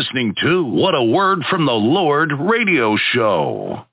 listening to What a Word from the Lord radio show.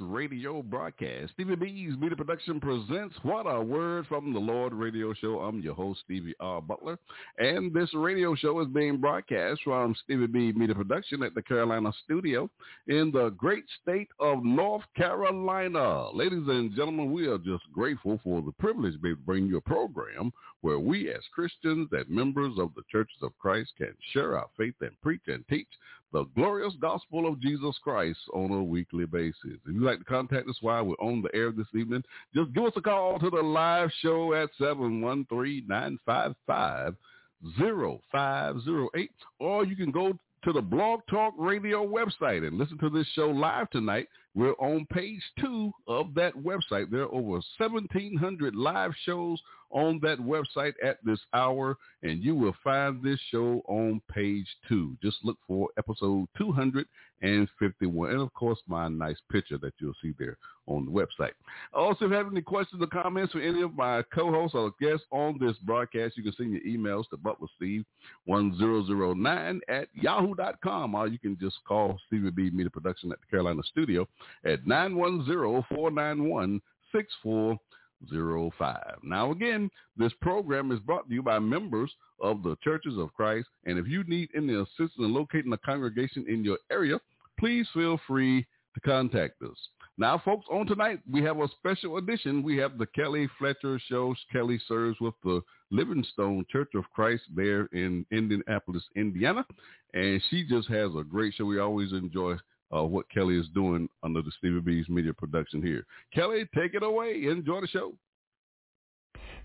Radio broadcast. Stevie B's Media Production presents What a Word from the Lord radio show. I'm your host, Stevie R. Butler, and this radio show is being broadcast from Stevie B Media Production at the Carolina studio in the great state of North Carolina. Ladies and gentlemen, we are just grateful for the privilege to bring you a program where we as Christians and members of the churches of Christ can share our faith and preach and teach the glorious gospel of Jesus Christ on a weekly basis. If you'd like to contact us while we're on the air this evening, just give us a call to the live show at 713-955-0508, or you can go to the Blog Talk Radio website and listen to this show live tonight. We're on page two of that website. There are over 1,700 live shows on that website at this hour, and you will find this show on page two. Just look for episode 251. And, of course, my nice picture that you'll see there on the website. Also, if you have any questions or comments for any of my co-hosts or guests on this broadcast, you can send your emails to butlersteve1009 at yahoo.com, or you can just call Stevie B Media Production at the Carolina studio at 910-491-64 05. Now again, this program is brought to you by members of the Churches of Christ. And if you need any assistance in locating a congregation in your area, please feel free to contact us. Now, folks, on tonight, we have a special edition. We have the Kelli Fletcher Show. Kelli serves with the Livingstone Church of Christ there in Indianapolis, Indiana. And she just has a great show. We always enjoy uh, what Kelli is doing under the Stevie B's media production here. Kelli, take it away. Enjoy the show.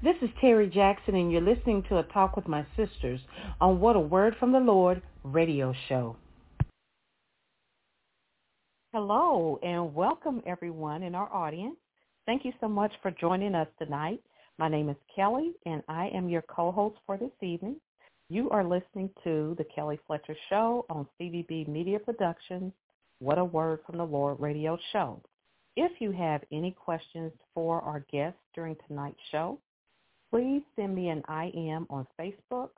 This is Terry Jackson, and you're listening to a talk with my sisters on What a Word from the Lord radio show. Hello, and welcome everyone in our audience. Thank you so much for joining us tonight. My name is Kelli, and I am your co-host for this evening. You are listening to the Kelli Fletcher Show on Stevie B Media Productions what a Word from the Lord radio show. If you have any questions for our guests during tonight's show, please send me an IM on Facebook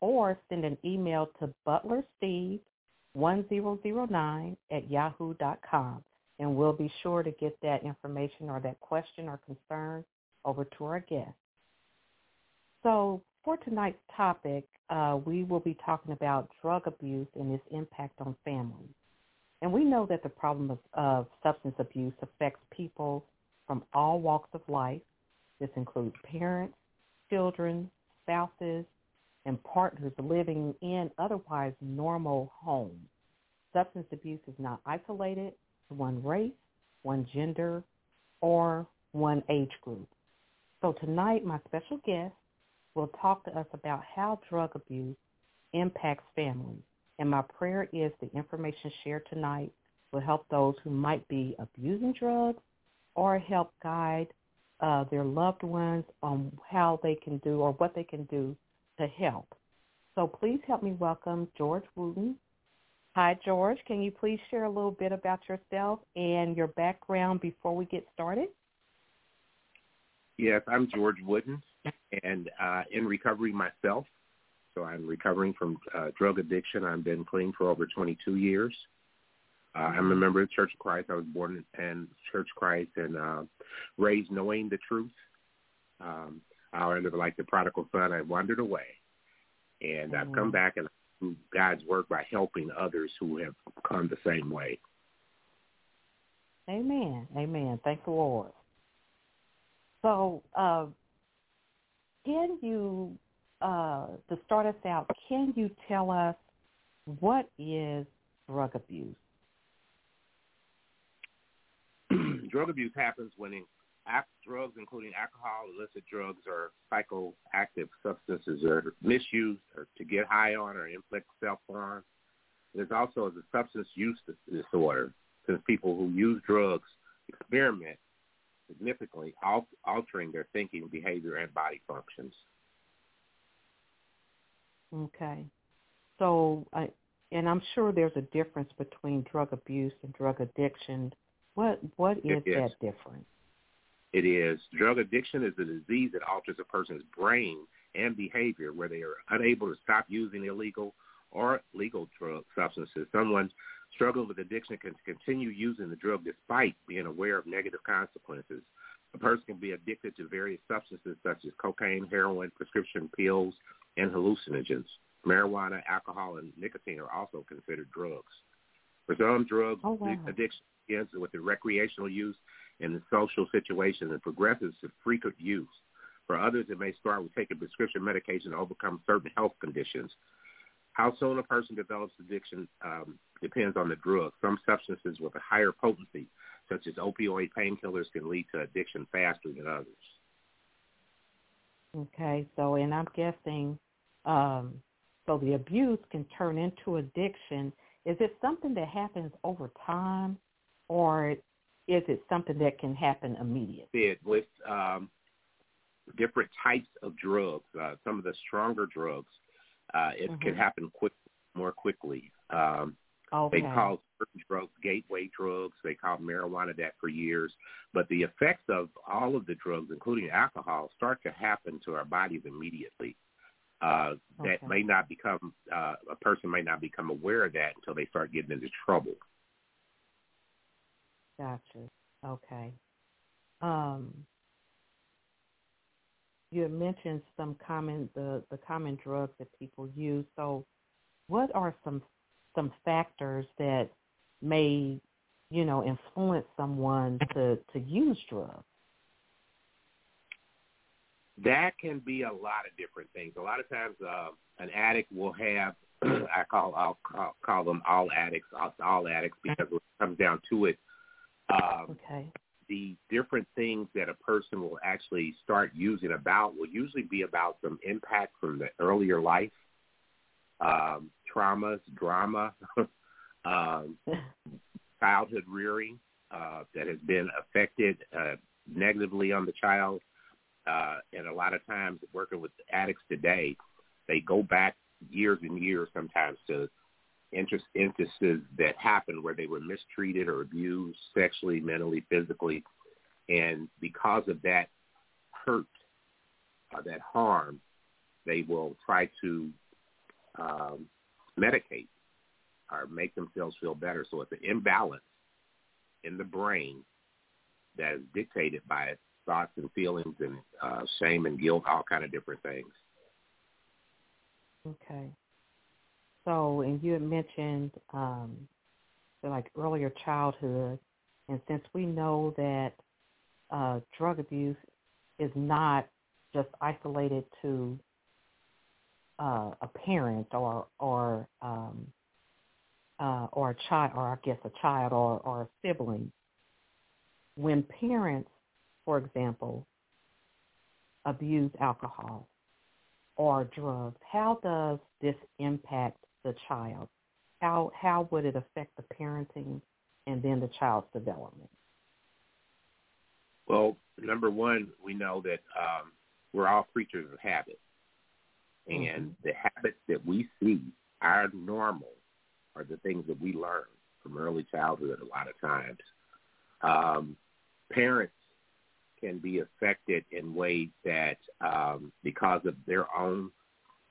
or send an email to butlersteve1009 at yahoo.com, and we'll be sure to get that information or that question or concern over to our guests. So for tonight's topic, uh, we will be talking about drug abuse and its impact on families. And we know that the problem of, of substance abuse affects people from all walks of life. This includes parents, children, spouses, and partners living in otherwise normal homes. Substance abuse is not isolated to one race, one gender, or one age group. So tonight, my special guest will talk to us about how drug abuse impacts families. And my prayer is the information shared tonight will help those who might be abusing drugs or help guide uh, their loved ones on how they can do or what they can do to help. So please help me welcome George Wooden. Hi, George. Can you please share a little bit about yourself and your background before we get started? Yes, I'm George Wooden, and uh, in recovery myself. So I'm recovering from uh, drug addiction. I've been clean for over 22 years. Uh, I'm a member of Church of Christ. I was born in Church of Christ and uh, raised knowing the truth. Um, I ended like the prodigal son. I wandered away, and I've come mm. back and do God's work by helping others who have come the same way. Amen. Amen. Thank the Lord. So, uh, can you uh, to start us out, can you tell us what is drug abuse? drug abuse happens when in, drugs, including alcohol, illicit drugs, or psychoactive substances, are misused or to get high on or inflict self-harm. There's also the substance use disorder, since people who use drugs experiment significantly, altering their thinking, behavior, and body functions. Okay. So, I, and I'm sure there's a difference between drug abuse and drug addiction. What what is, is. that difference? It is. Drug addiction is a disease that alters a person's brain and behavior where they are unable to stop using illegal or legal drug substances. Someone struggling with addiction can continue using the drug despite being aware of negative consequences. A person can be addicted to various substances such as cocaine, heroin, prescription pills, and hallucinogens. Marijuana, alcohol, and nicotine are also considered drugs. For some drugs, oh, wow. addiction begins with the recreational use and the social situation and progresses to frequent use. For others, it may start with taking prescription medication to overcome certain health conditions. How soon a person develops addiction um, depends on the drug. Some substances with a higher potency, such as opioid painkillers, can lead to addiction faster than others. Okay, so and I'm guessing, um, so the abuse can turn into addiction. Is it something that happens over time, or is it something that can happen immediately? With um, different types of drugs, uh, some of the stronger drugs, uh, it mm-hmm. can happen quick, more quickly. Um, okay. They call certain drugs gateway drugs. They call marijuana that for years. But the effects of all of the drugs, including alcohol, start to happen to our bodies immediately. Uh, okay. That may not become uh, a person may not become aware of that until they start getting into trouble. Gotcha. Okay. Um, you had mentioned some common the the common drugs that people use. So, what are some some factors that may you know influence someone to to use drugs? That can be a lot of different things. A lot of times, uh, an addict will have I call I'll call, call them all addicts, all, all addicts, because when it comes down to it, um, okay the different things that a person will actually start using about will usually be about some impact from the earlier life, um, traumas, drama, um, childhood rearing uh, that has been affected uh, negatively on the child. Uh, and a lot of times working with addicts today, they go back years and years sometimes to interest, instances that happened where they were mistreated or abused sexually, mentally, physically, and because of that hurt, uh, that harm, they will try to um, medicate or make themselves feel better. So it's an imbalance in the brain that is dictated by thoughts and feelings and uh, shame and guilt, all kind of different things. Okay. So, and you had mentioned um, like earlier childhood, and since we know that uh, drug abuse is not just isolated to uh, a parent or or um, uh, or a child, or I guess a child or, or a sibling. When parents, for example, abuse alcohol or drugs, how does this impact the child? How how would it affect the parenting and then the child's development? Well, number one, we know that um, we're all creatures of habit, and mm-hmm. the habits that we see are normal are the things that we learn from early childhood. A lot of times, um, parents can be affected in ways that, um, because of their own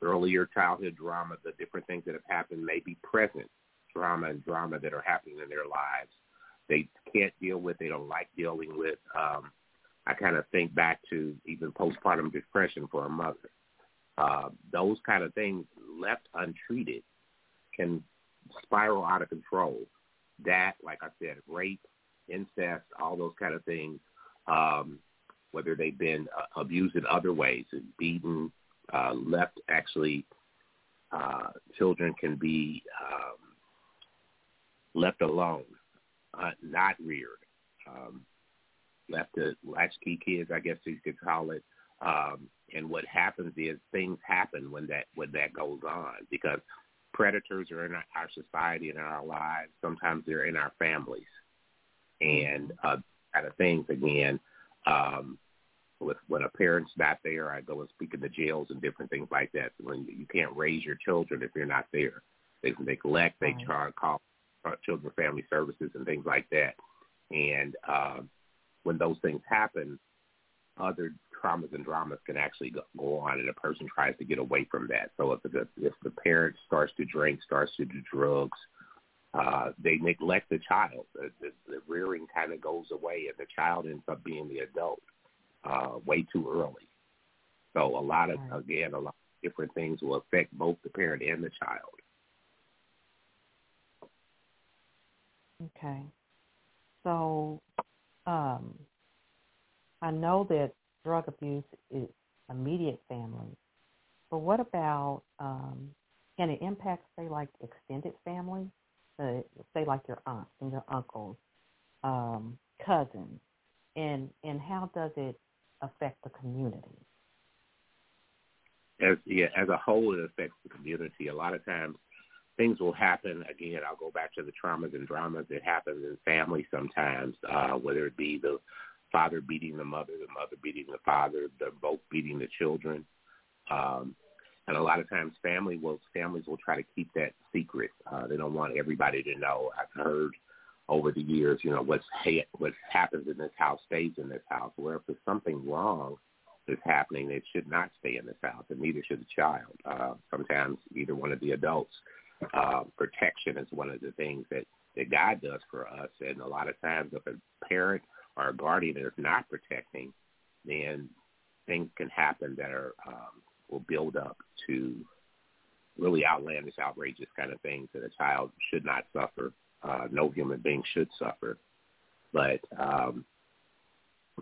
earlier childhood drama, the different things that have happened may be present trauma and drama that are happening in their lives. They can't deal with, they don't like dealing with. Um, I kind of think back to even postpartum depression for a mother. Uh, those kind of things left untreated can spiral out of control. That, like I said, rape, incest, all those kind of things, um, whether they've been uh, abused in other ways, beaten, uh, left actually uh, children can be um, left alone, uh, not reared, um, left to latchkey kids, I guess you could call it. Um, and what happens is things happen when that when that goes on because predators are in our, our society and in our lives. Sometimes they're in our families, and uh, kind of things again. Um, with when a parent's not there, I go and speak in the jails and different things like that. When you, you can't raise your children if you're not there, they neglect, they right. to call children family services and things like that. And uh, when those things happen, other traumas and dramas can actually go, go on, and a person tries to get away from that. So if the if the parent starts to drink, starts to do drugs, uh, they neglect the child. The, the, the rearing kind of goes away, and the child ends up being the adult uh, way too early. So a lot of again, a lot of different things will affect both the parent and the child. Okay. So um, I know that drug abuse is immediate family, but what about um, can it impact, say, like extended family? Uh, say, like your aunts and your uncles, um, cousins, and and how does it affect the community? As yeah, as a whole, it affects the community. A lot of times, things will happen. Again, I'll go back to the traumas and dramas that happen in families sometimes, uh, whether it be the father beating the mother, the mother beating the father, they're both beating the children. Um, and a lot of times family will families will try to keep that secret. Uh, they don't want everybody to know. I've heard over the years, you know, what's ha- what happens in this house stays in this house. Where if there's something wrong that's happening, it should not stay in this house, and neither should the child. Uh, sometimes either one of the adults uh, protection is one of the things that, that God does for us. And a lot of times if a parent or guardian is not protecting, then things can happen that are um, will build up to really outlandish, outrageous kind of things that a child should not suffer. Uh, no human being should suffer, but um,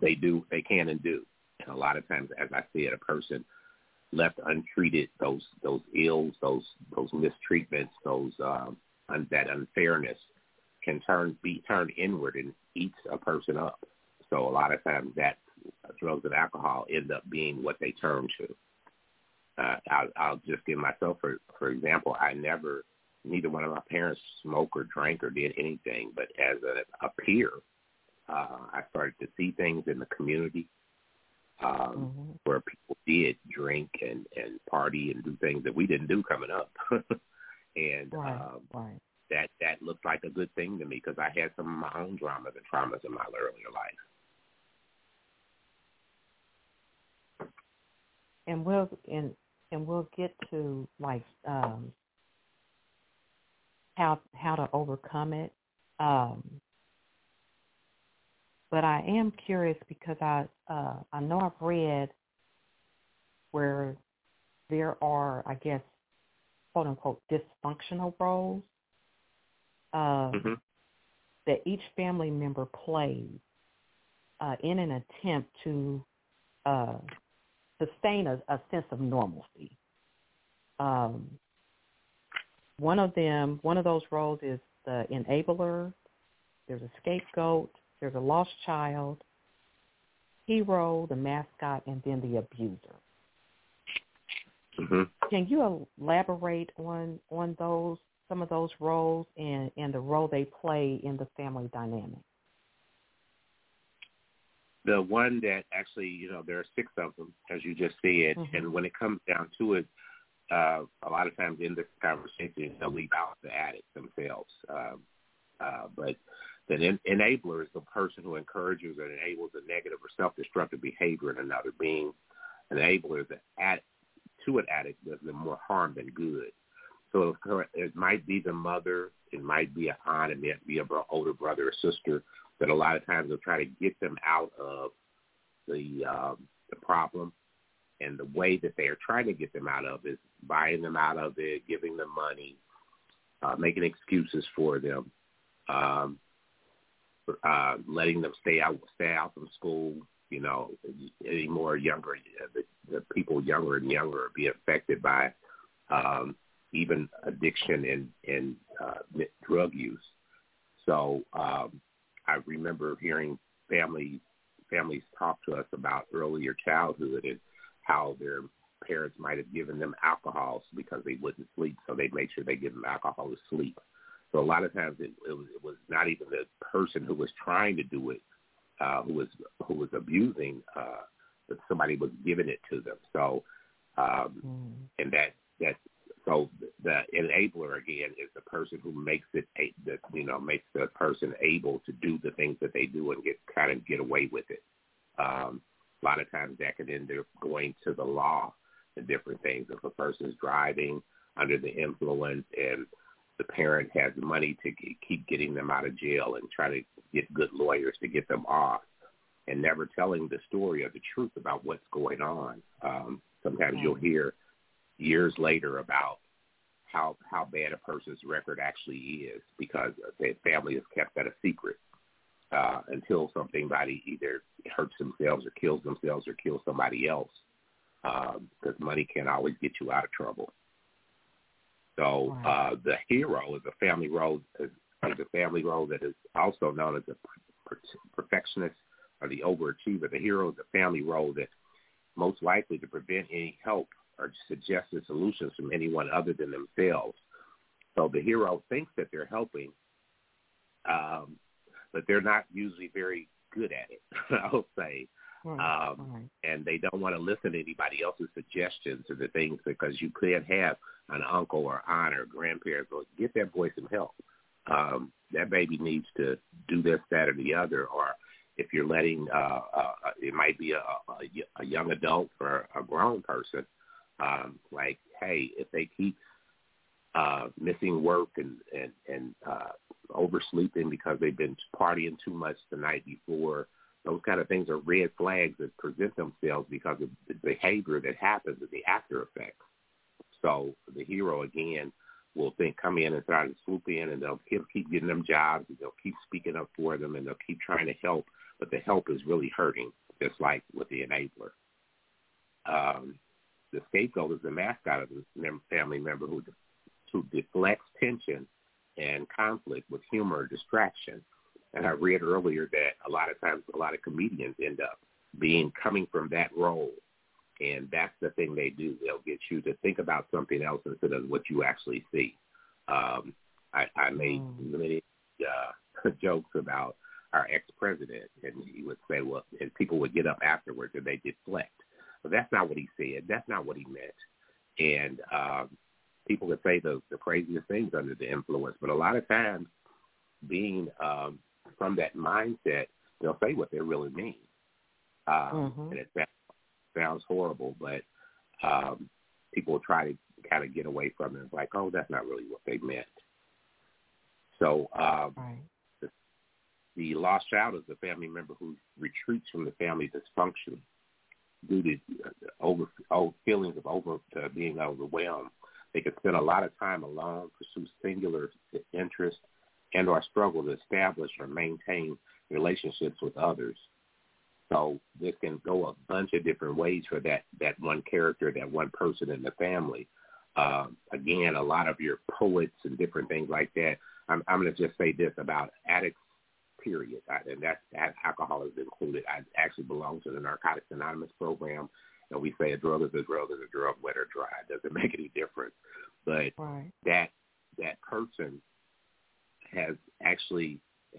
they do, they can and do. And a lot of times, as I it, a person left untreated, those those ills, those those mistreatments, those um, un, that unfairness can turn be turned inward and eats a person up. So a lot of times that drugs and alcohol end up being what they turn to. Uh, I'll, I'll just give myself for for example. I never, neither one of my parents smoked or drank or did anything. But as a, a peer, uh, I started to see things in the community um, mm-hmm. where people did drink and and party and do things that we didn't do coming up, and right, um, right. That that looked like a good thing to me because I had some of my own dramas and traumas in my earlier life. And we'll and and we'll get to like um, how how to overcome it. Um, but I am curious because I uh, I know I've read where there are, I guess, quote unquote, dysfunctional roles uh, mm-hmm. that each family member plays uh, in an attempt to uh, sustain a, a, sense of normalcy. Um, one of them, one of those roles is the enabler. There's a scapegoat, there's a lost child, hero, the mascot, and then the abuser. Mm-hmm. Can you elaborate on on those some of those roles and and the role they play in the family dynamic? The one that actually, you know, there are six of them, as you just said, mm-hmm. and when it comes down to it, uh, a lot of times in this conversation, they'll leave out the addicts themselves. Um, uh, but an enabler is the person who encourages or enables a negative or self-destructive behavior in another being. An enabler is an addict, to an addict does them more harm than good. So it might be the mother, it might be an aunt, it might be an older brother or sister that a lot of times will try to get them out of the um, the problem. And the way that they are trying to get them out of is buying them out of it, giving them money, uh, making excuses for them, um, uh, letting them stay out, stay out from school. You know, any more younger, the, the people younger and younger be affected by um, even addiction and and uh, drug use. So um, I remember hearing family families talk to us about earlier childhood and how their parents might have given them alcohols because they wouldn't sleep, so they made sure they give them alcohol to sleep. So a lot of times it, it, was, it was not even the person who was trying to do it, uh, who was who was abusing, uh, but somebody was giving it to them. So, um, mm. and that that so the enabler again is the person who makes it a, that you know makes the person able to do the things that they do and get kind of get away with it. Um, a lot of times that can end up going to the law and different things. If a person is driving under the influence and the parent has money to keep getting them out of jail and try to get good lawyers to get them off and never telling the story or the truth about what's going on. Um, sometimes you'll hear years later about how how bad a person's record actually is because their family has kept that a secret uh, until somebody either hurts themselves or kills themselves or kills somebody else because um, money can't always get you out of trouble. So uh, the hero is a family role is, is a family role that is also known as a perfectionist or the overachiever. The hero is a family role that most likely to prevent any help or suggested solutions from anyone other than themselves. So the hero thinks that they're helping, um, but they're not usually very good at it, I'll say. Right, um, right. And they don't want to listen to anybody else's suggestions or the things because you could have an uncle or aunt or grandparents or get that boy some help. Um, that baby needs to do this, that, or the other. Or if you're letting, uh, uh, it might be a, a, a young adult or a grown person um, like, hey, if they keep uh, missing work and and and uh, oversleeping because they've been partying too much the night before, those kind of things are red flags that present themselves because of the behavior that happens and the after effects. So the hero again will think come in and try to swoop in and they'll keep, keep getting them jobs and they'll keep speaking up for them and they'll keep trying to help, but the help is really hurting, just like with the enabler. Um, the scapegoat is the mascot of the family member who who deflects tension and conflict with humor or distraction. And I read earlier that a lot of times a lot of comedians end up being coming from that role. And that's the thing they do. They'll get you to think about something else instead of what you actually see. Um, I, I made mm. many uh, jokes about our ex-president, and he would say, well, and people would get up afterwards and they deflect. But that's not what he said. That's not what he meant. And um, people would say the, the craziest things under the influence. But a lot of times, being um, from that mindset, they'll say what they really mean. Um, mm-hmm. And it sounds, sounds horrible, but um, people will try to kind of get away from it. It's like, oh, that's not really what they meant. So um, right. the, the lost child is a family member who retreats from the family dysfunction due to uh, over oh, feelings of over uh, being overwhelmed. They can spend a lot of time alone, pursue singular interests, and or struggle to establish or maintain relationships with others. So this can go a bunch of different ways for that that one character, that one person in the family. Uh, again, a lot of your poets and different things like that. I'm, I'm going to just say this about addicts period. I, and that's that alcohol is included. I actually belong to the Narcotics Anonymous program, and we say a drug is a drug is a drug, wet or dry. It doesn't make any difference. But right. that that person has actually,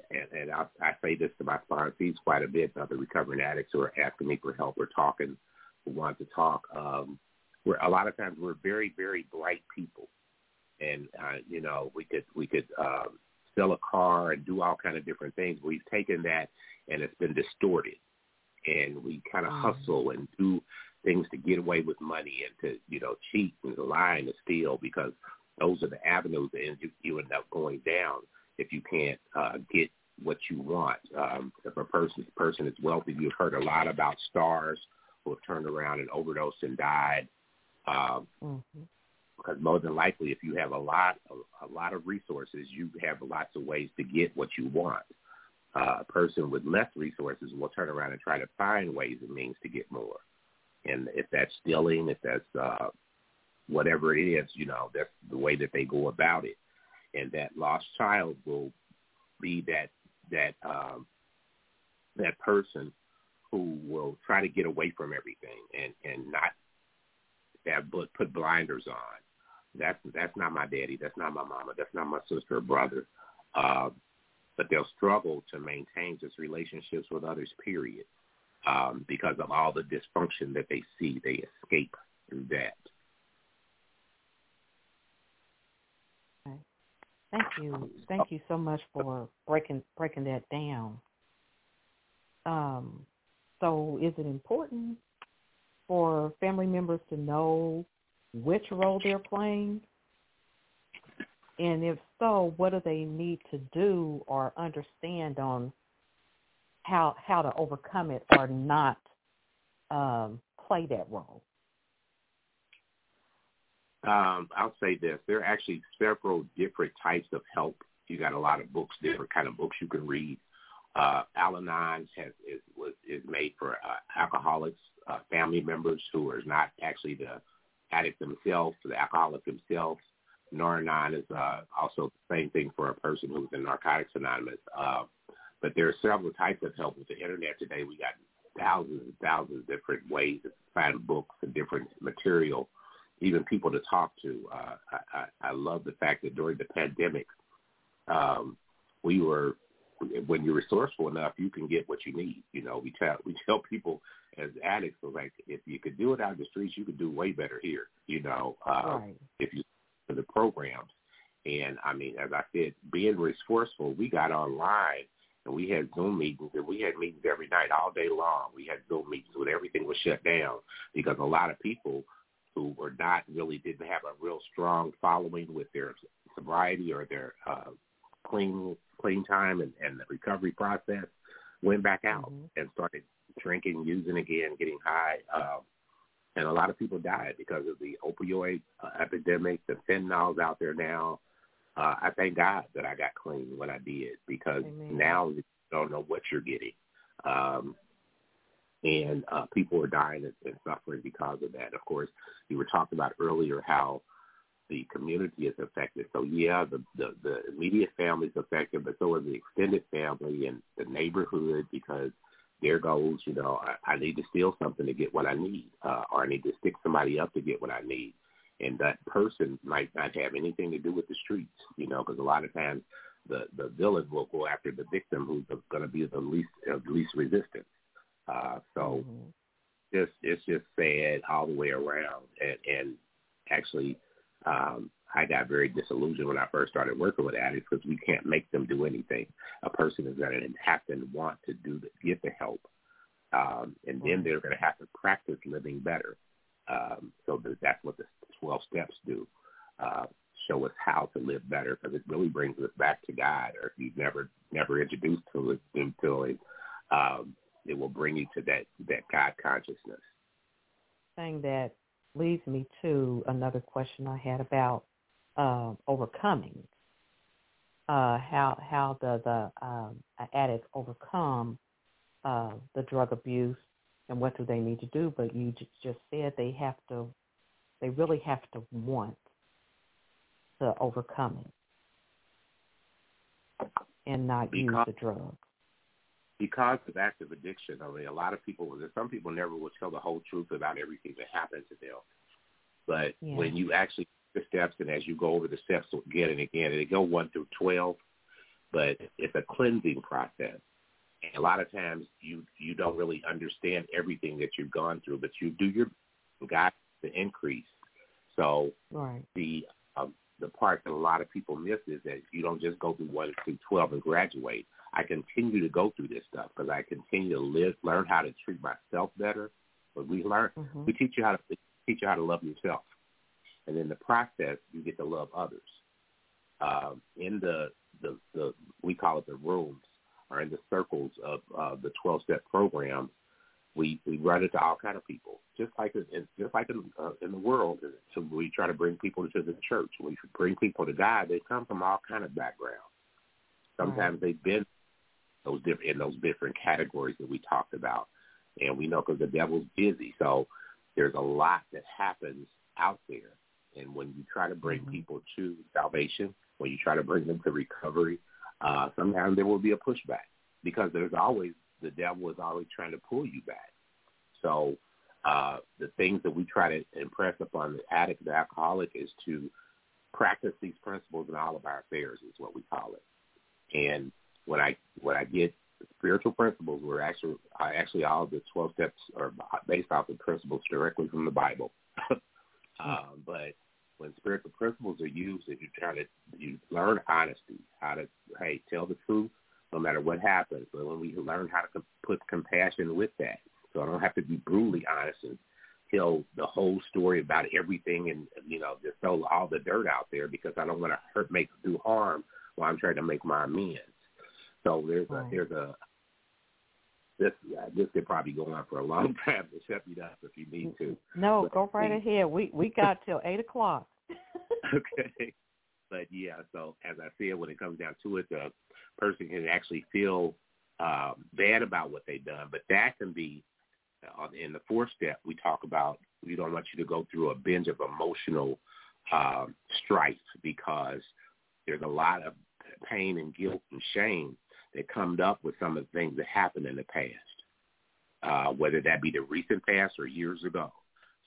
and, and I, I say this to my sponsees quite a bit, other recovering addicts who are asking me for help or talking, who want to talk. Um, we're a lot of times we're very very bright people, and uh, you know we could we could. Um, sell a car and do all kind of different things. We've taken that and it's been distorted, and we kind of mm. hustle and do things to get away with money and to you know cheat and to lie and to steal because those are the avenues that you, you end up going down if you can't uh, get what you want. Um, if a person person is wealthy, you've heard a lot about stars who have turned around and overdosed and died. Um, mm-hmm because more than likely, if you have a lot, a, a lot of resources, you have lots of ways to get what you want. Uh, a person with less resources will turn around and try to find ways and means to get more. And if that's stealing, if that's uh, whatever it is, you know, that's the way that they go about it. And that lost child will be that that um, that person who will try to get away from everything and and not have but put blinders on that's that's not my daddy. That's not my mama. That's not my sister or brother. Uh, but they'll struggle to maintain just relationships with others. Period, um, because of all the dysfunction that they see. They escape through that. Thank you. Thank you so much for breaking breaking that down. Um, so is it important for family members to know which role they're playing And if so, what do they need to do or understand on how how to overcome it or not um, play that role? Um, I'll say this: there are actually several different types of help. You got a lot of books, different kind of books you can read. Uh, Al-Anon has is was is made for uh, alcoholics, uh, family members who are not actually the addict themselves, the alcoholic themselves. Nar-Anon is uh, also the same thing for a person who's in Narcotics Anonymous. Uh, but there are several types of help with the internet today. We got thousands and thousands of different ways to find books and different material, even people to talk to. Uh, I, I, I love the fact that during the pandemic, um, we were when you're resourceful enough, you can get what you need. You know, we tell we tell people as addicts, like if you could do it out in the streets, you could do way better here. You know, uh, right. if you to the programs. And I mean, as I said, being resourceful, we got online and we had Zoom meetings and we had meetings every night, all day long. We had Zoom meetings when everything was shut down because a lot of people who were not really didn't have a real strong following with their sobriety or their uh, clean clean time and, and the recovery process went back out Mhm. and started drinking, using again, getting high. Um, and a lot of people died because of the opioid uh, epidemic, the fentanyl's out there now. Uh, I thank God that I got clean when I did because Amen. now you don't know what you're getting. Um, and uh, people are dying and, and suffering because of that. Of course, you were talking about earlier how the community is affected. So yeah, the, the, the immediate family is affected, but so is the extended family and the neighborhood because there goes, you know, I, I need to steal something to get what I need, uh, or I need to stick somebody up to get what I need. And that person might not have anything to do with the streets, you know, because a lot of times the the villain will go after the victim who's going to be the least of least resistance. Uh, so Mhm. just it's just sad all the way around, and and actually, um, I got very disillusioned when I first started working with addicts because we can't make them do anything. A person is going to have to want to do the, get the help, um, and then they're going to have to practice living better. Um, so that, that's what the 12 steps do. Uh, show us how to live better because it really brings us back to God. Or if you've never never introduced to it, them to it, um, it will bring you to that that God consciousness. Saying that leads me to another question I had about um, overcoming. Uh, how how does a, um, an addict overcome uh, the drug abuse, and what do they need to do? But you j- just said they have to, they really have to want to overcome it and not use the drug. Because of active addiction, I mean, a lot of people, some people never will tell the whole truth about everything that happened to them. But Yeah. when you actually the steps, and as you go over the steps again and again, and they go one through twelve, but it's a cleansing process. And a lot of times you you don't really understand everything that you've gone through, but you do your God the increase. So Right. the um, the part that a lot of people miss is that you don't just go through one through twelve and graduate. I continue to go through this stuff because I continue to live, learn how to treat myself better. But we learn, Mhm. we teach you how to teach you how to love yourself, and in the process, you get to love others. Um, in the, the the we call it the rooms, or in the circles of uh, the twelve step program, we we run into all kind of people, just like in, just like in, uh, in the world. So we try to bring people to the church. We bring people to God. They come from all kind of backgrounds. Sometimes they've been those different in those different categories that we talked about, and we know because the devil's busy. So there's a lot that happens out there, and when you try to bring Mhm. people to salvation, when you try to bring them to recovery, uh, sometimes there will be a pushback because there's always the devil is always trying to pull you back. So uh, the things that we try to impress upon the addict, the alcoholic, is to practice these principles in all of our affairs, is what we call it. And when I when I get spiritual principles, we're actually actually all the twelve steps are based off the principles directly from the Bible. um, but when spiritual principles are used, if you try to you learn honesty, how to hey tell the truth no matter what happens. But when we learn how to put compassion with that, so I don't have to be brutally honest and tell the whole story about everything and you know just throw all the dirt out there because I don't want to hurt make do harm while I'm trying to make my amends. So there's a there's a this this could probably go on for a long time to shut me up if you need to. No, but, go right ahead. We we got till eight o'clock. okay. But yeah, so as I said, when it comes down to it, the person can actually feel um, bad about what they've done, but that can be uh, in the fourth step. We talk about we don't want you to go through a binge of emotional um, strife because there's a lot of pain and guilt and shame that comes up with some of the things that happened in the past, uh, whether that be the recent past or years ago.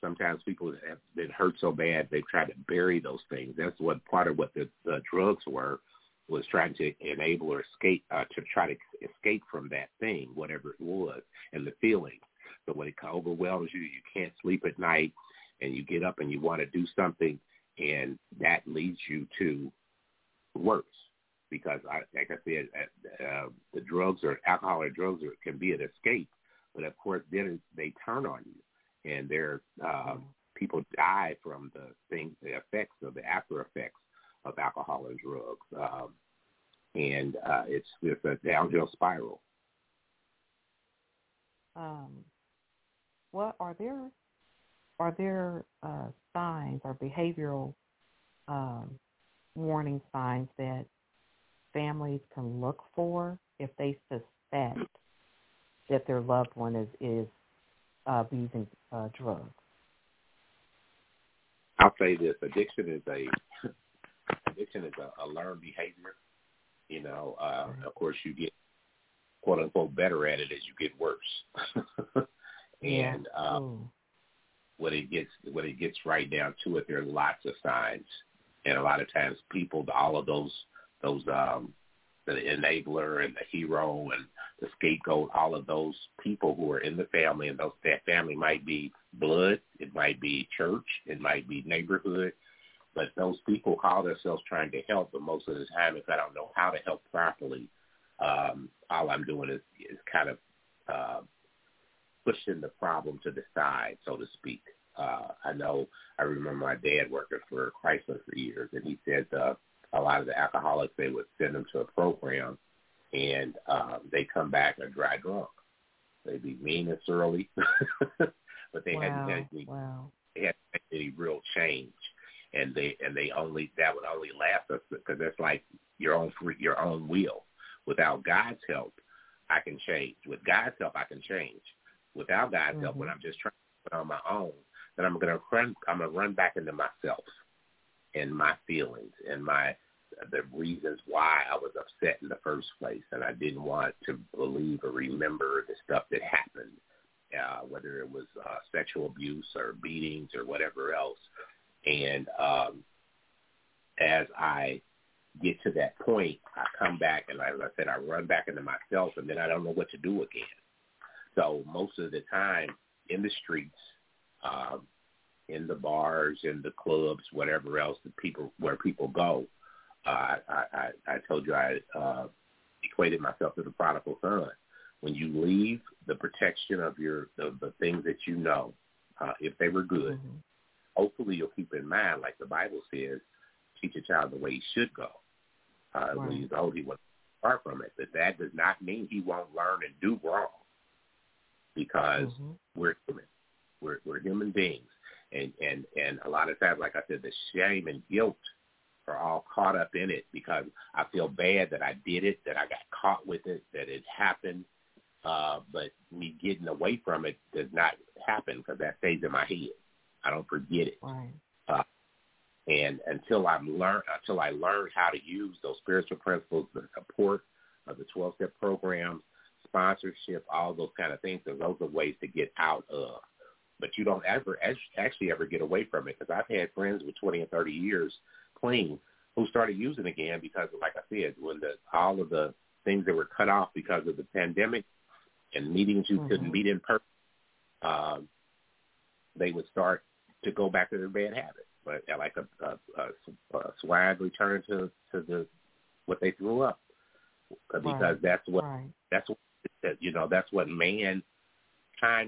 Sometimes people have been hurt so bad they've tried to bury those things. That's what part of what the, the drugs were was trying to enable or escape uh, to try to escape from that thing, whatever it was, and the feelings. So when it overwhelms you, you can't sleep at night, and you get up and you want to do something, and that leads you to worse because, I, like I said, uh, uh, the drugs or alcohol or drugs are, can be an escape, but of course then they turn on you, and there um, people die from the things, the effects of the after effects of alcohol and drugs, um, and uh, it's it's a downhill spiral. Um, what are there are there uh, signs or behavioral um, warning signs that families can look for if they suspect that their loved one is is uh, using uh, drugs? I'll say this: addiction is a addiction is a, a learned behavior. You know, uh, of course, you get quote unquote better at it as you get worse. and um, when it gets when it gets right down to it, there are lots of signs, and a lot of times people, all of those those um, the enabler and the hero and the scapegoat, all of those people who are in the family, and those that family might be blood, it might be church, it might be neighborhood, but those people call themselves trying to help, but most of the time, if I don't know how to help properly, um, all I'm doing is, is kind of uh, pushing the problem to the side, so to speak. Uh, I know I remember my dad working for Chrysler for years, and he said uh, a lot of the alcoholics they would send them to a program, and um, they come back a dry drunk. They'd be mean and surly, but they wow. hadn't had any, wow. they hadn't had any real change, and they and they only that would only last us because that's like your own free, your own will. Without God's help, I can change. With God's help, I can change. Without God's mm-hmm. help, when I'm just trying to put on my own, then I'm gonna run. I'm gonna run back into myself and my feelings and my the reasons why I was upset in the first place, and I didn't want to believe or remember the stuff that happened, uh, whether it was uh, sexual abuse or beatings or whatever else. And um, as I get to that point, I come back and, as I said, I run back into myself, and then I don't know what to do again. So most of the time in the streets, um, in the bars, in the clubs, whatever else the people where people go, uh, I, I, I told you I uh, equated myself to the prodigal son. When you leave the protection of your the, the things that you know, uh, if they were good, mm-hmm. hopefully you'll keep in mind, like the Bible says, teach a child the way he should go. Uh, right. When he's old, he won't far from it. But that does not mean he won't learn and do wrong, because mm-hmm. we're human. We're, we're human beings, and and and a lot of times, like I said, the shame and guilt are all caught up in it because I feel bad that I did it, that I got caught with it, that it happened. Uh, but me getting away from it does not happen because that stays in my head. I don't forget it. Right. Uh, and until I'm learn, until I learn how to use those spiritual principles, the support of the 12-step programs, sponsorship, all those kind of things, and those are ways to get out of. But you don't ever actually ever get away from it because I've had friends with 20 and 30 years clean who started using again because, like I said, when the all of the things that were cut off because of the pandemic and meetings you mm-hmm. couldn't meet in person, um, they would start to go back to their bad habits, but like a, a, a, a swag return to to the what they threw up, because right. that's what right. that's what you know that's what mankind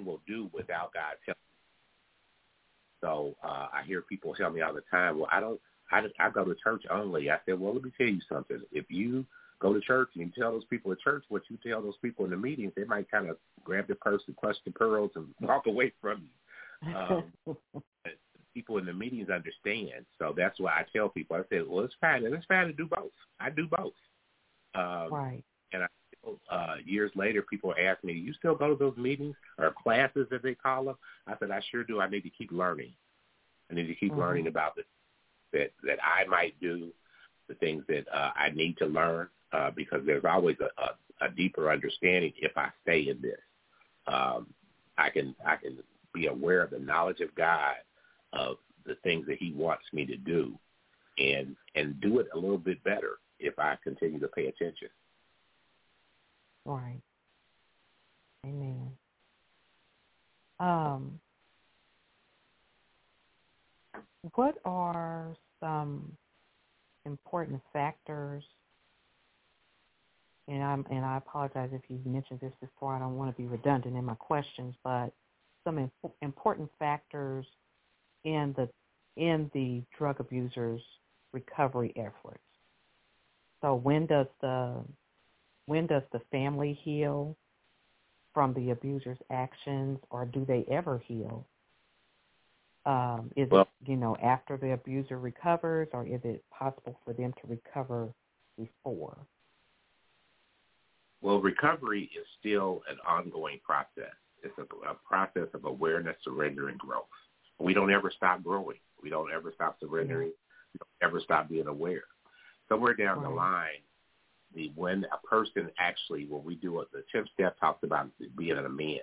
will do without God's help. So uh, I hear people tell me all the time, well, I don't, I, I go to church only. I said, well, let me tell you something. If you go to church and you tell those people at church what you tell those people in the meetings, they might kind of grab their purse and clutch the pearls and walk away from you. Um, people in the meetings understand. So that's why I tell people, I said, well, it's fine. And it's fine to do both. I do both. Um, right. And I, uh, years later, people ask me, you still go to those meetings or classes, as they call them? I said, I sure do. I need to keep learning. I need to keep mm-hmm. learning about the that that I might do, the things that uh, I need to learn, uh, because there's always a, a, a deeper understanding if I stay in this. Um, I can I can be aware of the knowledge of God of the things that He wants me to do, and and do it a little bit better if I continue to pay attention. Right. Amen. Um, what are some important factors? And I'm and I apologize if you've mentioned this before. I don't want to be redundant in my questions, but some imp- important factors in the in the drug abusers recovery efforts. So when does the when does the family heal from the abuser's actions, or do they ever heal? Um, is well, it you know after the abuser recovers, or is it possible for them to recover before? Well, recovery is still an ongoing process. It's a, a process of awareness, surrender, and growth. We don't ever stop growing. We don't ever stop surrendering. We don't ever stop being aware. Somewhere down right. the line, the when a person actually, when we do it, the 10th step talks about being an amends,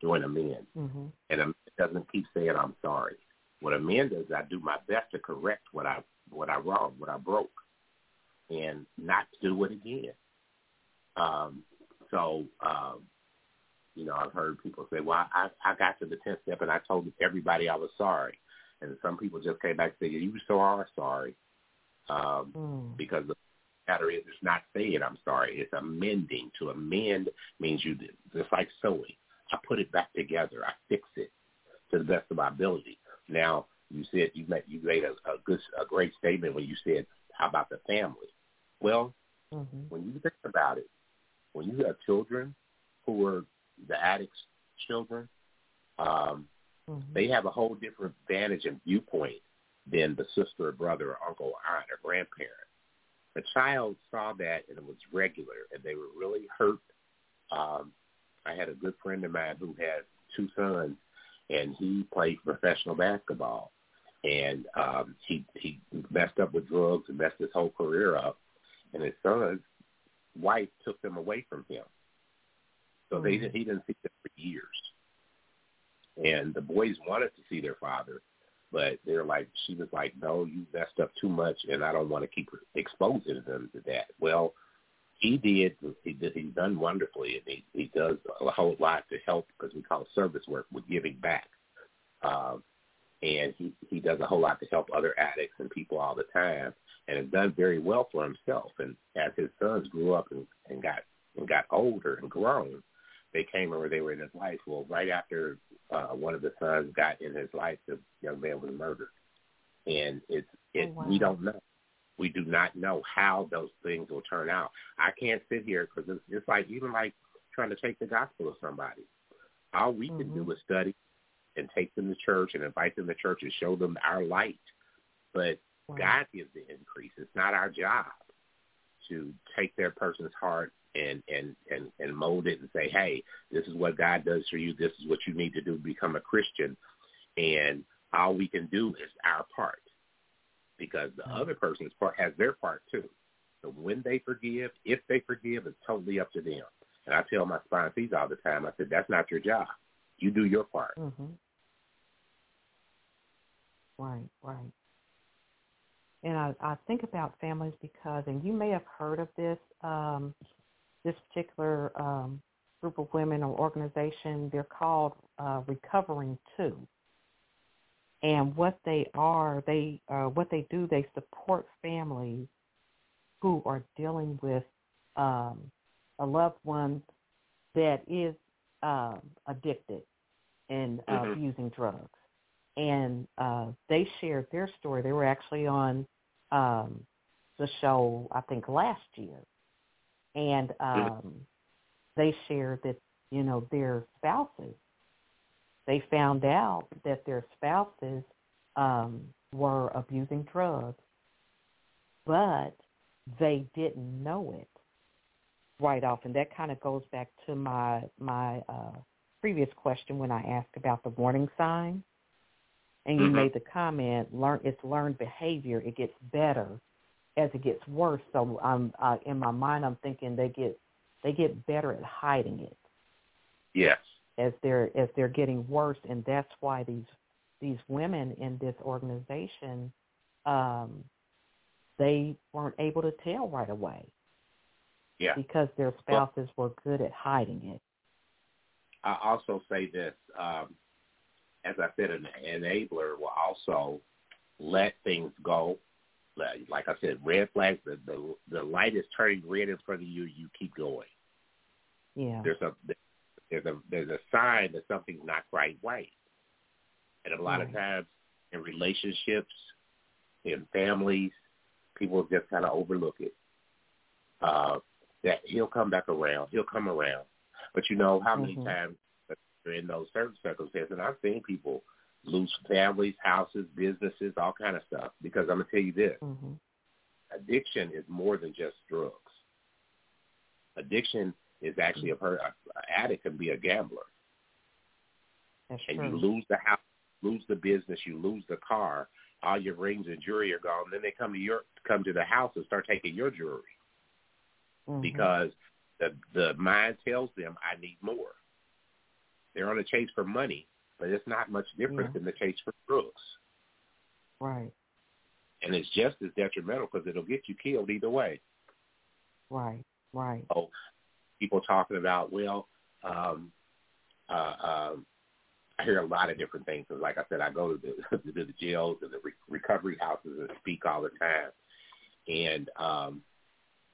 doing amends. Mm-hmm. And doesn't keep saying I'm sorry. What a man does, I do my best to correct what I what I wrong, what I broke, and not do it again. Um, so, um, you know, I've heard people say, "Well, I I got to the tenth step and I told everybody I was sorry," and some people just came back and said, "You so are sorry," um, mm. because the matter is, it's not saying I'm sorry; it's amending. To amend means you just like sewing. I put it back together. I fix it to the best of my ability. Now, you said you made you made a, a good a great statement when you said how about the family. Well, mm-hmm. when you think about it, when you have children who are the addicts' children, um, mm-hmm. they have a whole different vantage and viewpoint than the sister or brother or uncle or aunt or grandparent. The child saw that and it was regular, and they were really hurt. Um, I had a good friend of mine who had two sons, and he played professional basketball. And um, he he messed up with drugs and messed his whole career up. And his son's wife took them away from him, so mm-hmm. they he didn't see them for years. And the boys wanted to see their father, but they're like, she was like, no, you messed up too much, and I don't want to keep exposing them to that. Well, he did. He did. He's done wonderfully, and he he does a whole lot to help because we call it service work with giving back. Um, and he he does a whole lot to help other addicts and people all the time, and has done very well for himself. And as his sons grew up and, and got and got older and grown, they came over. They were in his life. Well, right after uh, one of the sons got in his life, the young man was murdered, and it's it. Oh, wow. We don't know we do not know how those things will turn out. I can't sit here because it's, it's like even like trying to take the gospel to somebody. All we mm-hmm. can do mm-hmm. is study and take them to church and invite them to church and show them our light. But wow. God gives the increase. It's not our job to take their person's heart and and and and mold it and say, hey, this is what God does for you. This is what you need to do to become a Christian. And all we can do is our part because the other person's part has their part too. So when they forgive, if they forgive, it's totally up to them. And I tell my sponsees all the time, I said, that's not your job. You do your part. Mm-hmm. Right, right. And I, I think about families because, and you may have heard of this, um, this particular um, group of women or organization. They're called uh, Recovering Two and what they are, they uh, what they do, they support families who are dealing with um, a loved one that is uh, addicted and uh, mm-hmm. using drugs. and uh, they shared their story. They were actually on um, the show, I think, last year, and um, they shared that you know their spouses. They found out that their spouses um, were abusing drugs, but they didn't know it right off, and that kind of goes back to my my uh, previous question when I asked about the warning sign, and you Mhm. made the comment, learn it's learned behavior. It gets better as it gets worse. So I'm uh, in my mind, I'm thinking they get they get better at hiding it Yes. As they're as they're getting worse, and that's why these these women in this organization um, they weren't able to tell right away Yeah. because their spouses were good at hiding it. I also say this, um, as I said, an enabler will also let things go. Like like I said, red flags. The, the the light is turning red in front of you. You keep going. Yeah. There's a sign that something's not quite right. And a lot of times in relationships, in families, people just kind of overlook it. Uh, that he'll come back around. He'll come around. But you know how many Mhm. times in those certain circumstances, and I've seen people lose families, houses, businesses, all kind of stuff. Because I'm gonna tell you this: hmm addiction is more than just drugs. Addiction is actually a, per, a, a addict can be a gambler, That's and true. you lose the house, lose the business, you lose the car, all your rings and jewelry are gone. Then they come to your come to the house and start taking your jewelry Mhm. because the the mind tells them I need more. They're on a chase for money, but it's not much different Yeah. than the chase for drugs, right, and it's just as detrimental because it'll get you killed either way. right, right. Oh, people talking about well, um, uh, um, I hear a lot of different things. 'cause like I said, I go to the to the jails and the re- recovery houses and speak all the time, and um,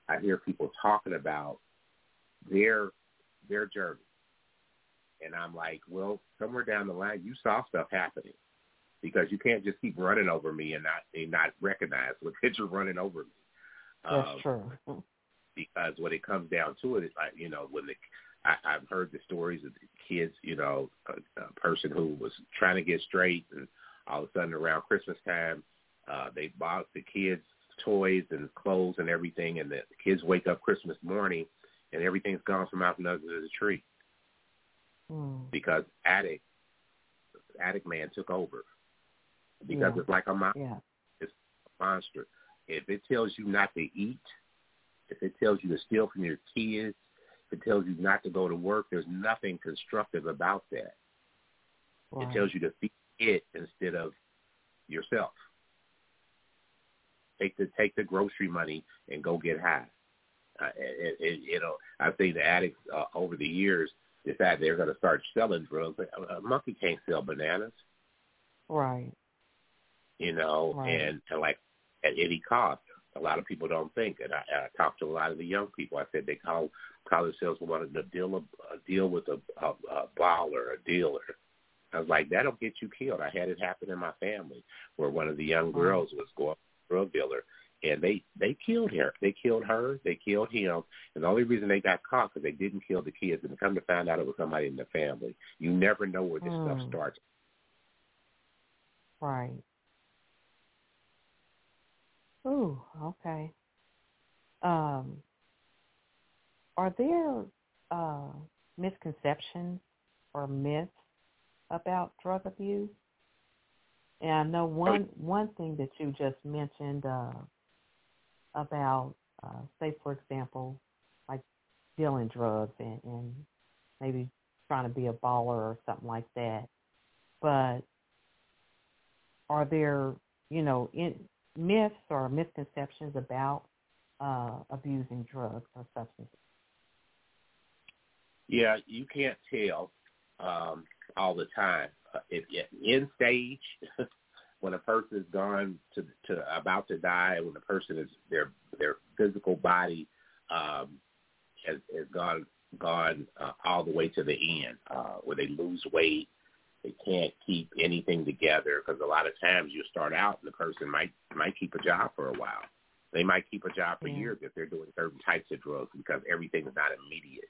I hear people talking about their their journey, and I'm like, well, somewhere down the line, you saw stuff happening because you can't just keep running over me and not and not recognize what that you're running over me. That's Um, true. because when it comes down to it, it's like you know when the I, I've heard the stories of the kids, you know, a, a person who was trying to get straight, and all of a sudden around Christmas time, uh, they bought the kids toys and clothes and everything, and the kids wake up Christmas morning, and everything's gone from out from under the tree Mm. because addict addict man took over because Yeah. it's like a mon- Yeah, monster. If it tells you not to eat, if it tells you to steal from your kids, it tells you not to go to work, there's nothing constructive about that. right. It tells you to feed it instead of yourself. Take the take the grocery money and go get high. Uh, it, it, you know, I've seen the addicts uh, over the years decide they're going to start selling drugs. A, a monkey can't sell bananas, right. you know, Right. and, and like at any cost. A lot of people don't think, and I, I talked to a lot of the young people. I said they call call themselves wanting to deal a, deal with a, a, a baller, a dealer. I was like, that'll get you killed. I had it happen in my family where one of the young girls was going drug dealer, and they they killed her. They killed her. They killed him. And the only reason they got caught because they didn't kill the kids. And come to find out, it was somebody in the family. You never know where this Hmm. stuff starts. Right. Ooh, okay. Um, are there uh, misconceptions or myths about drug abuse? And I know one one thing that you just mentioned uh, about, uh, say, for example, like dealing drugs and, and maybe trying to be a baller or something like that. But are there, you know, in, myths or misconceptions about uh, abusing drugs or substances? Yeah, you can't tell um, all the time. Uh, if, if in stage, when a person is gone to to about to die, when the person is their their physical body um, has has gone gone uh, all the way to the end, uh, where they lose weight they can't keep anything together because a lot of times you start out and the person might might keep a job for a while. They might keep a job for Yeah. years if they're doing certain types of drugs because everything is not immediate.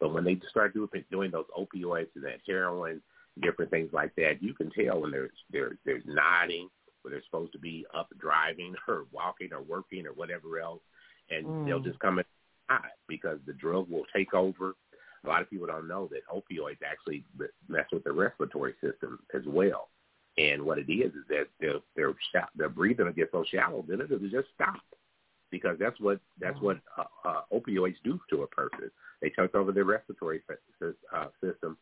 But when they start doing doing those opioids and that heroin, different things like that, you can tell when there's there's there's nodding, when they're supposed to be up driving or walking or working or whatever else, and Mm. they'll just come in hot because the drug will take over. A lot of people don't know that opioids actually mess with the respiratory system as well. And what it is is that their their their breathing will get so shallow that it'll just stop because that's what that's what uh, uh, opioids do to a person. They take over their respiratory uh, system,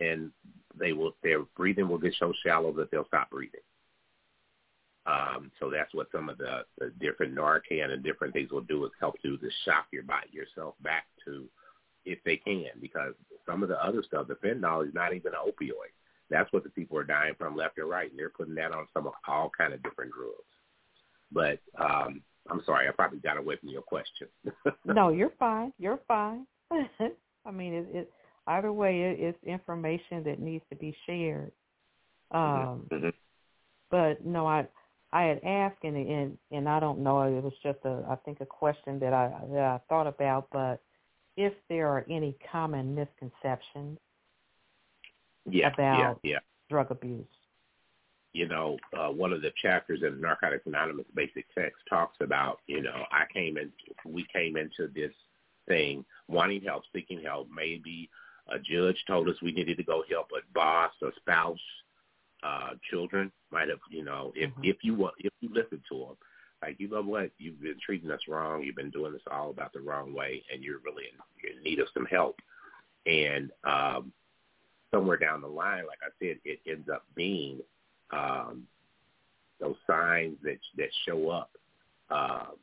and they will their breathing will get so shallow that they'll stop breathing. Um, so that's what some of the, the different Narcan and different things will do is help you to shock your body yourself back to if they can, because some of the other stuff, the fentanyl is not even an opioid. That's what the people are dying from left and right, and they're putting that on some of all kind of different drugs. But um, I'm sorry, I probably got away from your question. no, you're fine. You're fine. I mean, it, it either way, it, it's information that needs to be shared. Um, Mhm. but no, I I had asked and and and I don't know. It was just a I think a question that I that I thought about. But if there are any common misconceptions yeah, About- yeah, yeah. drug abuse. You know, uh, one of the chapters in Narcotics Anonymous basic text talks about, you know, I came in, we came into this thing wanting help, seeking help. Maybe a judge told us we needed to go help a boss, a spouse, uh, children might have, you know, if Mhm. if you want, if you listen to them, like you know what, you've been treating us wrong, you've been doing this all about the wrong way, and you're really in, in need of some help. And um, somewhere down the line, like I said, it ends up being um, those signs that that show up. Um,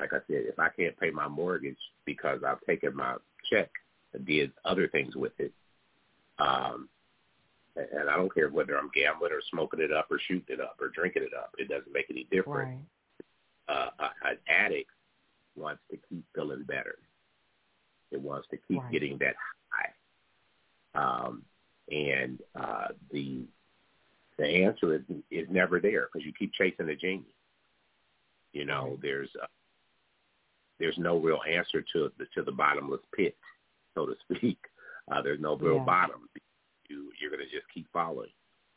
like I said, if I can't pay my mortgage because I've taken my check and did other things with it, um, and I don't care whether I'm gambling or smoking it up or shooting it up or drinking it up, it doesn't make any difference. Right. Uh, an addict wants to keep feeling better. It wants to keep Right. getting that high. Um, and uh, the the answer is is never there because you keep chasing the genie. You know, there's uh, there's no real answer to the to the bottomless pit, so to speak. Uh, there's no real Yeah. bottom. You you're gonna just keep following.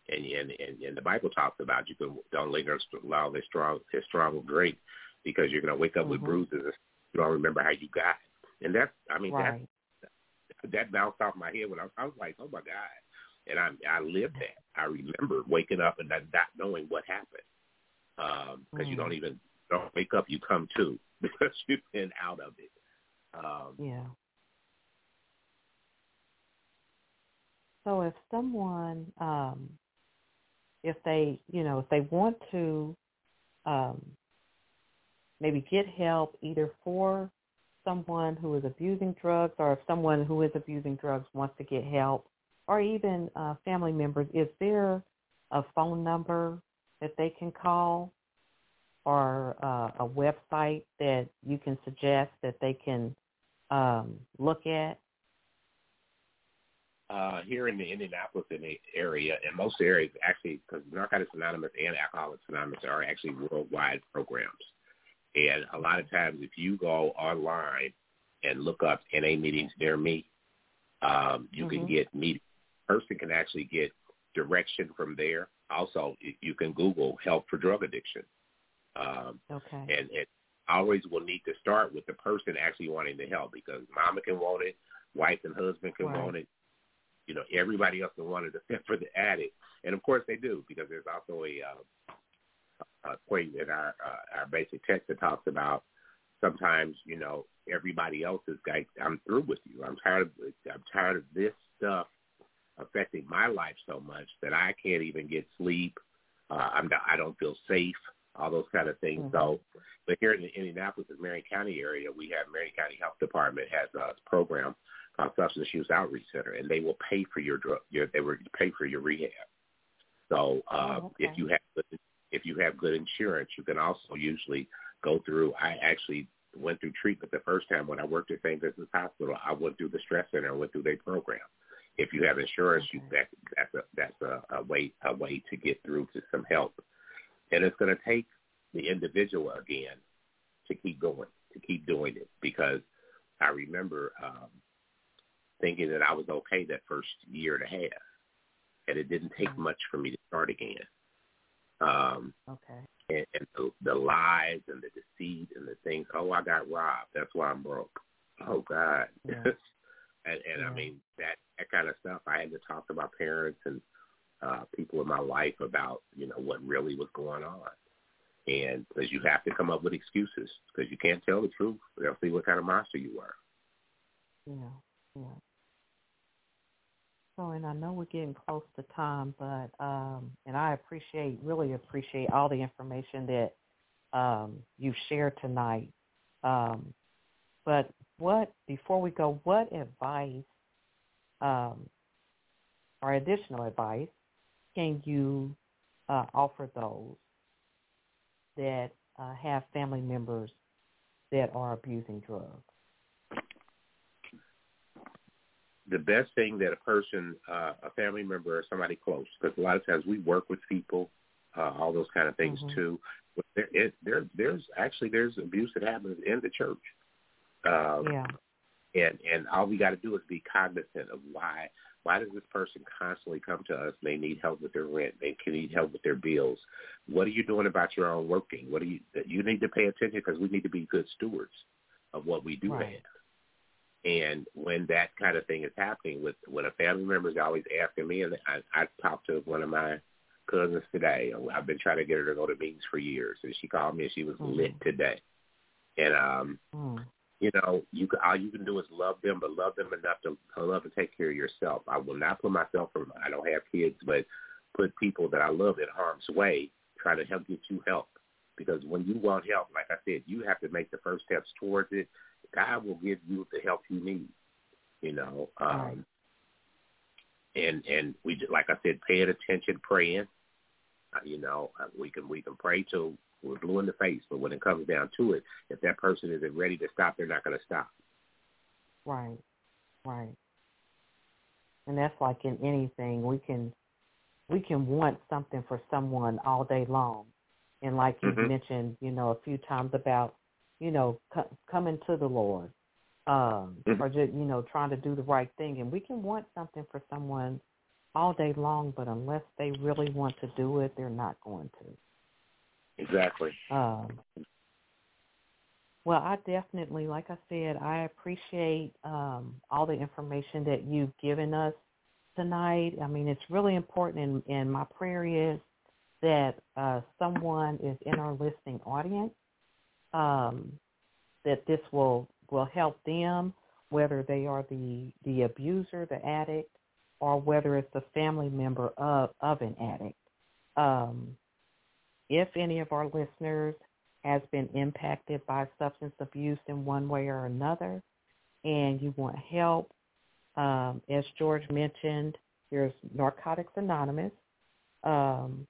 And, and and and the Bible talks about you can don't linger allow this strong this strong drink because you're gonna wake up with Mhm. bruises and you don't remember how you got. And that's I mean Right. that bounced off my head when I was, I was like, oh my god, and I I lived that. I remember waking up and not, not knowing what happened because you Mm. don't even don't wake up, you come to because you've been out of it. Um, Yeah. So if someone, um, if they, you know, if they want to um, maybe get help either for someone who is abusing drugs or if someone who is abusing drugs wants to get help or even uh, family members, is there a phone number that they can call or uh, a website that you can suggest that they can um, look at? uh, here in the Indianapolis area, and most areas actually, because Narcotics Anonymous and Alcoholics Anonymous are actually worldwide programs. And a lot of times, if you go online and look up NA meetings near me, um, you can Mhm. get meet. Person can actually get direction from there. Also, you can Google help for drug addiction. Um, Okay. and it always will need to start with the person actually wanting to help because mama can want it, wife and husband can Right. want it, you know, everybody else can want it except for the addict, and of course they do because there's also a, uh, a point in our uh, our basic text that talks about sometimes you know everybody else is like I'm through with you. I'm tired of I'm tired of this stuff affecting my life so much that I can't even get sleep. Uh, I'm not, I don't feel safe. All those kind of things. Mhm. So, but here in the Indianapolis, the Marion County area, we have Marion County Health Department has a program called Substance Use Outreach Center, and they will pay for your drug. Your, they will pay for your rehab. So, uh, Oh, okay. if you have good- if you have good insurance, you can also usually go through. I actually went through treatment the first time when I worked at St. Vincent's Hospital. I went through the stress center. I went through their program, if you have insurance, you that that's a that's a, a way a way to get through to some help, and it's going to take the individual again to keep going, to keep doing it, because I remember um, thinking that I was okay that first year and a half, and it didn't take much for me to start again. Um, okay. And, and the, the lies and the deceit and the things. Oh, I got robbed. That's why I'm broke. Oh God. Yeah. and and yeah. I mean that that kind of stuff. I had to talk to my parents and uh, people in my life about you know what really was going on. And because you have to come up with excuses because you can't tell the truth. They'll see what kind of monster you are. Yeah, yeah. So, and I know we're getting close to time, but um, and I appreciate, really appreciate all the information that um, you've shared tonight. Um, but what before we go, what advice um, or additional advice can you uh, offer those that uh, have family members that are abusing drugs? the best thing that a person, uh, a family member or somebody close, because a lot of times we work with people, uh, all those kind of things mm-hmm. too. But there, it, there, there's actually there's abuse that happens in the church. Um, yeah. And and all we got to do is be cognizant of why why does this person constantly come to us? They need help with their rent. They can need help with their bills. What are you doing about your own working? What do you you need to pay attention because we need to be good stewards of what we do right. have. And when that kind of thing is happening, with when a family member is always asking me, and I, I talked to one of my cousins today. I've been trying to get her to go to meetings for years, and she called me and she was mm-hmm. lit today. And um, mm. You know, you all you can do is love them, but love them enough to love and take care of yourself. I will not put myself from. I don't have kids, but put people that I love in harm's way, try to help get you help. Because when you want help, like I said, you have to make the first steps towards it God will give you the help you need. You know, um, and and we like I said, paying attention, praying. Uh, you know, uh, we can we can pray till we're blue in the face, but when it comes down to it, if that person isn't ready to stop, they're not going to stop. Right, right. And that's like in anything, we can we can want something for someone all day long, and like you mm-hmm. mentioned, you know, a few times about you know, co- coming to the Lord, um, mm-hmm. or just you know, trying to do the right thing. And we can want something for someone all day long, but unless they really want to do it, they're not going to. Exactly. Um, well, I definitely, like I said, I appreciate um, all the information that you've given us tonight. I mean, it's really important, and, and my prayer is that uh, someone is in our listening audience um, that this will will help them, whether they are the the abuser, the addict, or whether it's a family member of of an addict. Um, if any of our listeners has been impacted by substance abuse in one way or another, and you want help, um, as George mentioned, there's Narcotics Anonymous, um,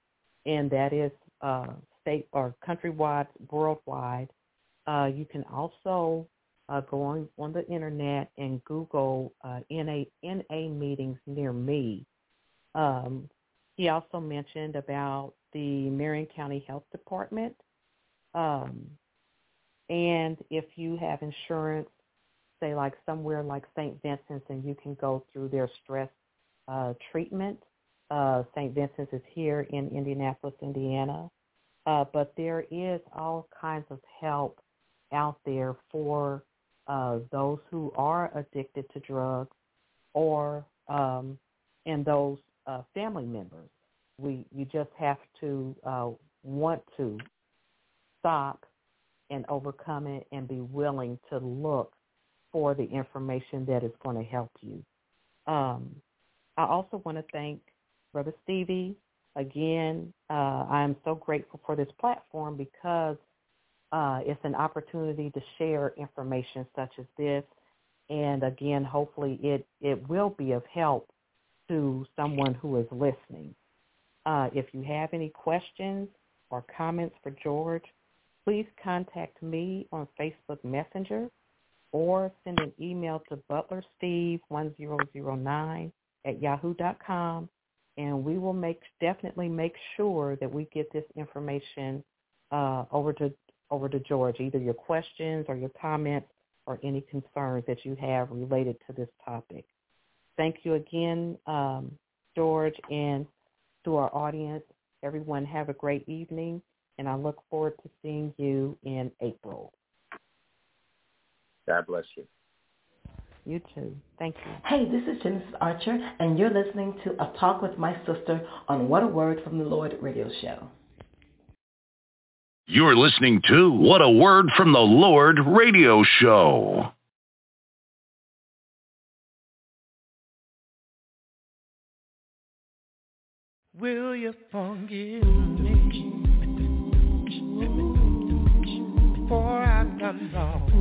and that is uh, state or countrywide, worldwide. Uh, you can also uh, go on, on the internet and Google uh, NA, NA meetings near me. Um, he also mentioned about the Marion County Health Department. Um, and if you have insurance, say like somewhere like St. Vincent's, and you can go through their stress uh, treatment. Uh, St. Vincent's is here in Indianapolis, Indiana. Uh, but there is all kinds of help out there for uh, those who are addicted to drugs or um, and those uh, family members. We you just have to uh, want to stop and overcome it and be willing to look for the information that is going to help you. Um, I also want to thank Brother Stevie again. Uh, I am so grateful for this platform because uh, it's an opportunity to share information such as this. And again, hopefully it, it will be of help to someone who is listening. Uh, if you have any questions or comments for George, please contact me on Facebook Messenger or send an email to butlersteve1009 at yahoo.com, and we will make definitely make sure that we get this information uh, over to over to George, either your questions or your comments or any concerns that you have related to this topic. Thank you again, um, George, and to our audience. Everyone have a great evening, and I look forward to seeing you in April. God bless you. You too. Thank you. Hey, this is Genesis Archer, and you're listening to A Talk with My Sister on What a Word from the Lord radio show. You're listening to What a Word from the Lord radio show. Will you forgive me for I've done wrong?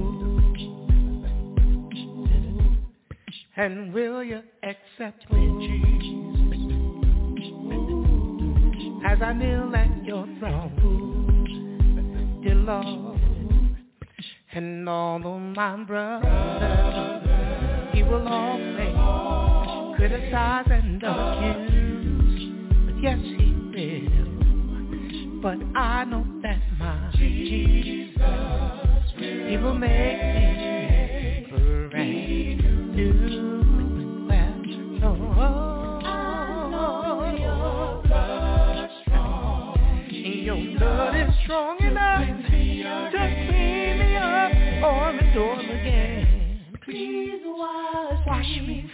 And will you accept me, Jesus, as I kneel at your throne, dear Lord? And all of my brothers, he will always criticize and accuse. Yes, he will. But I know that my Jesus, he will make me brand new. Well, no, your blood strong. Your blood is strong enough to clean me up or restore me again. Please wash me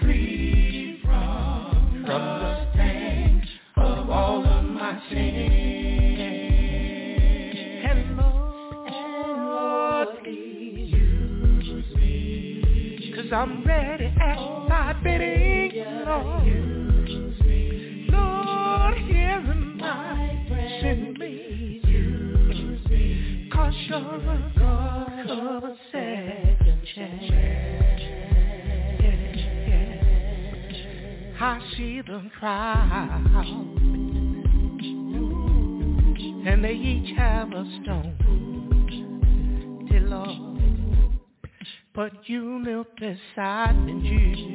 beside me, Jesus,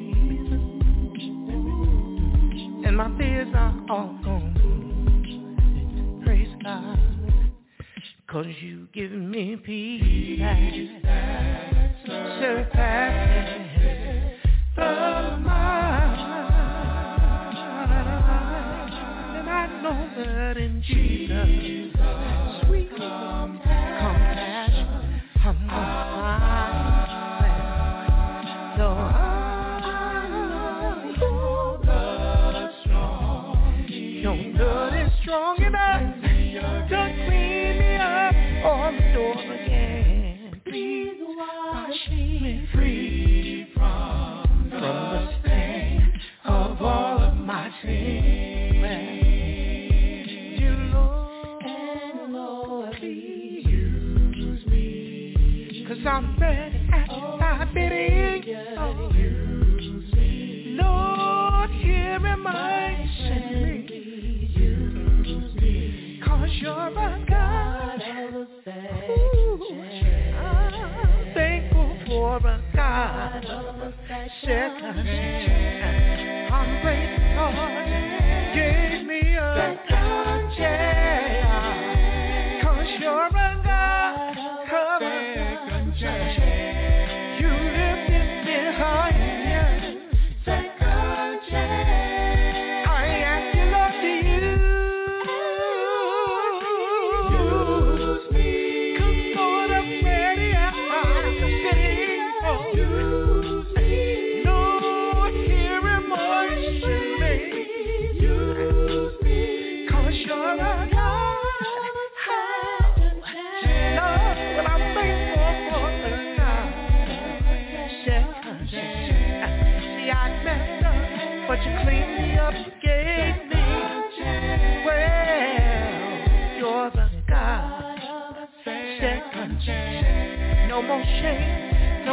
for God second chance. I'm grateful gave me a second chance.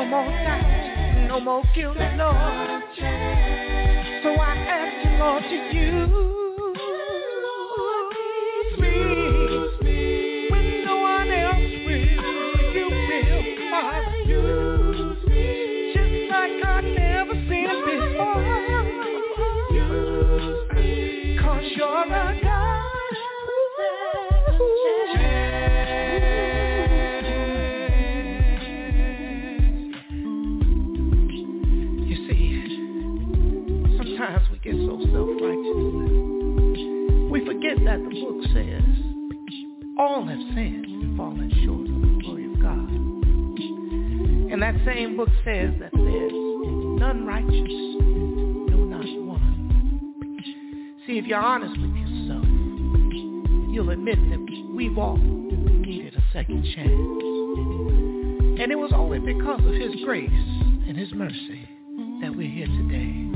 No more doubt, no more guilt, Lord. So I ask you, Lord, to use have sinned and fallen short of the glory of God. And that same book says that there's none righteous, no not one. See, if you're honest with yourself, you'll admit that we've all needed a second chance. And it was only because of his grace and his mercy that we're here today.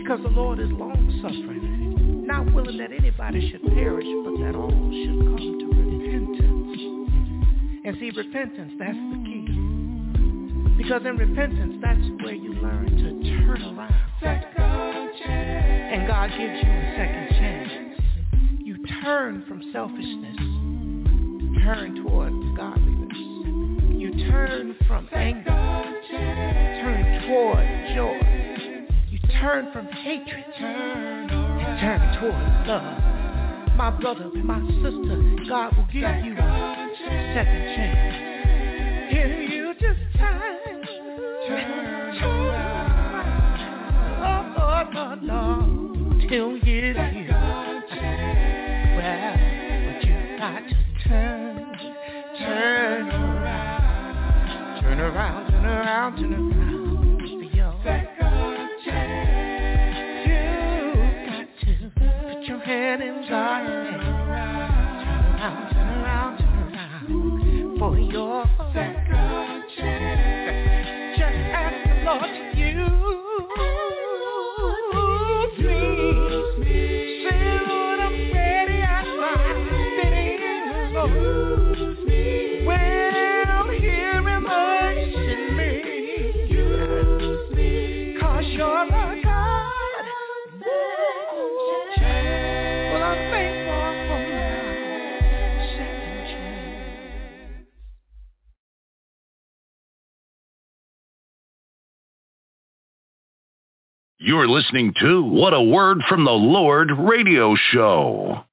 Because the Lord is long-suffering, not willing that anybody should perish, but that all should come to repentance. And see, repentance, that's the key. Because in repentance, that's where you learn to turn around. And God gives you a second chance. You turn from selfishness, turn toward godliness. You turn from anger, turn toward joy. You turn from hatred, turn toward love. My brother, my sister, God will give you a second chance. If you just turn, turn around. Oh, Lord, Lord, Lord, till you hear. Well, but you got to turn, turn around, turn around, turn around, turn around in God's. Turn around, turn around, turn around for your second chance. Just ask the Lord You're listening to What a Word from the Lord radio show.